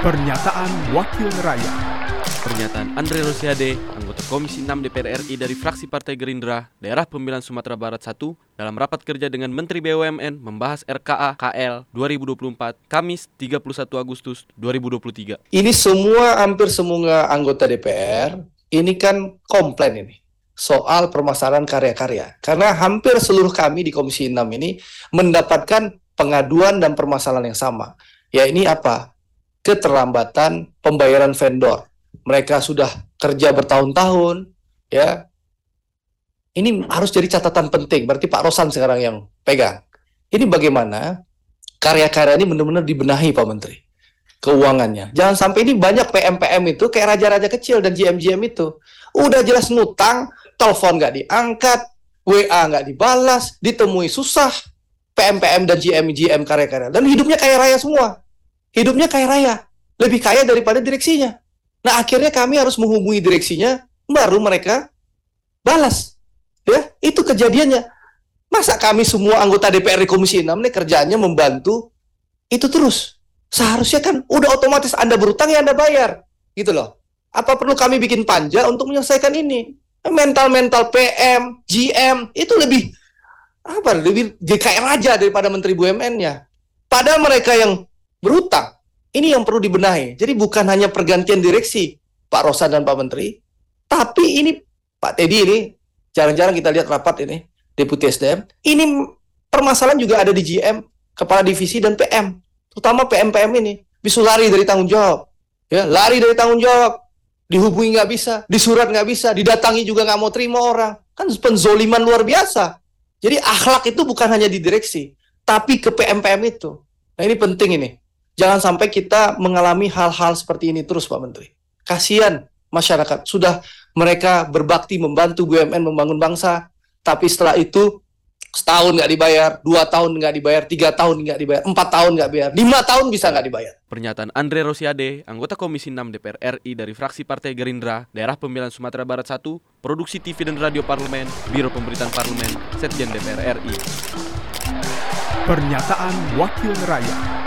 Pernyataan Wakil Rakyat Pernyataan Andre Rosiade, anggota Komisi 6 DPR RI dari fraksi Partai Gerindra, Daerah Pemilihan Sumatera Barat 1, dalam rapat kerja dengan Menteri BUMN membahas RKA KL 2024, Kamis 31 Agustus 2023. Ini semua hampir semua anggota DPR ini kan komplain ini soal permasalahan karya-karya. Karena hampir seluruh kami di Komisi 6 ini mendapatkan pengaduan dan permasalahan yang sama. Ya ini apa? Keterlambatan pembayaran vendor. Mereka sudah kerja bertahun-tahun, ya. Ini harus jadi catatan penting. Berarti Pak Rosan sekarang yang pegang. Ini bagaimana karya-karya ini benar-benar dibenahi Pak Menteri keuangannya. Jangan sampai ini banyak PM-PM itu kayak raja-raja kecil dan GM-GM itu. Udah jelas ngutang, telepon nggak diangkat, WA nggak dibalas, ditemui susah. PM-PM dan GM-GM karya-karya. Dan hidupnya kaya raya semua. Hidupnya kaya raya. Lebih kaya daripada direksinya. Nah akhirnya kami harus menghubungi direksinya, baru mereka balas. Ya, itu kejadiannya. Masa kami semua anggota DPR Komisi 6 nih kerjaannya membantu itu terus. Seharusnya kan udah otomatis Anda berutang ya Anda bayar. Gitu loh. Apa perlu kami bikin panja untuk menyelesaikan ini? Mental-mental PM, GM itu lebih apa lebih kayak raja daripada menteri BUMN-nya. Padahal mereka yang berutang ini yang perlu dibenahi. Jadi bukan hanya pergantian direksi Pak Rosan dan Pak Menteri, tapi ini Pak Teddy ini jarang-jarang kita lihat rapat ini Deputi SDM. Ini permasalahan juga ada di GM, Kepala Divisi dan PM, terutama PM-PM ini bisa lari dari tanggung jawab, ya lari dari tanggung jawab, dihubungi nggak bisa, disurat nggak bisa, didatangi juga nggak mau terima orang, kan penzoliman luar biasa. Jadi akhlak itu bukan hanya di direksi, tapi ke PM-PM itu. Nah ini penting ini. Jangan sampai kita mengalami hal-hal seperti ini terus Pak Menteri. Kasihan masyarakat. Sudah mereka berbakti membantu BUMN membangun bangsa, tapi setelah itu setahun nggak dibayar, dua tahun nggak dibayar, tiga tahun nggak dibayar, empat tahun nggak bayar, lima tahun bisa nggak dibayar. Pernyataan Andre Rosiade, anggota Komisi 6 DPR RI dari fraksi Partai Gerindra, Daerah Pemilihan Sumatera Barat 1, Produksi TV dan Radio Parlemen, Biro Pemberitaan Parlemen, Setjen DPR RI. Pernyataan Wakil Rakyat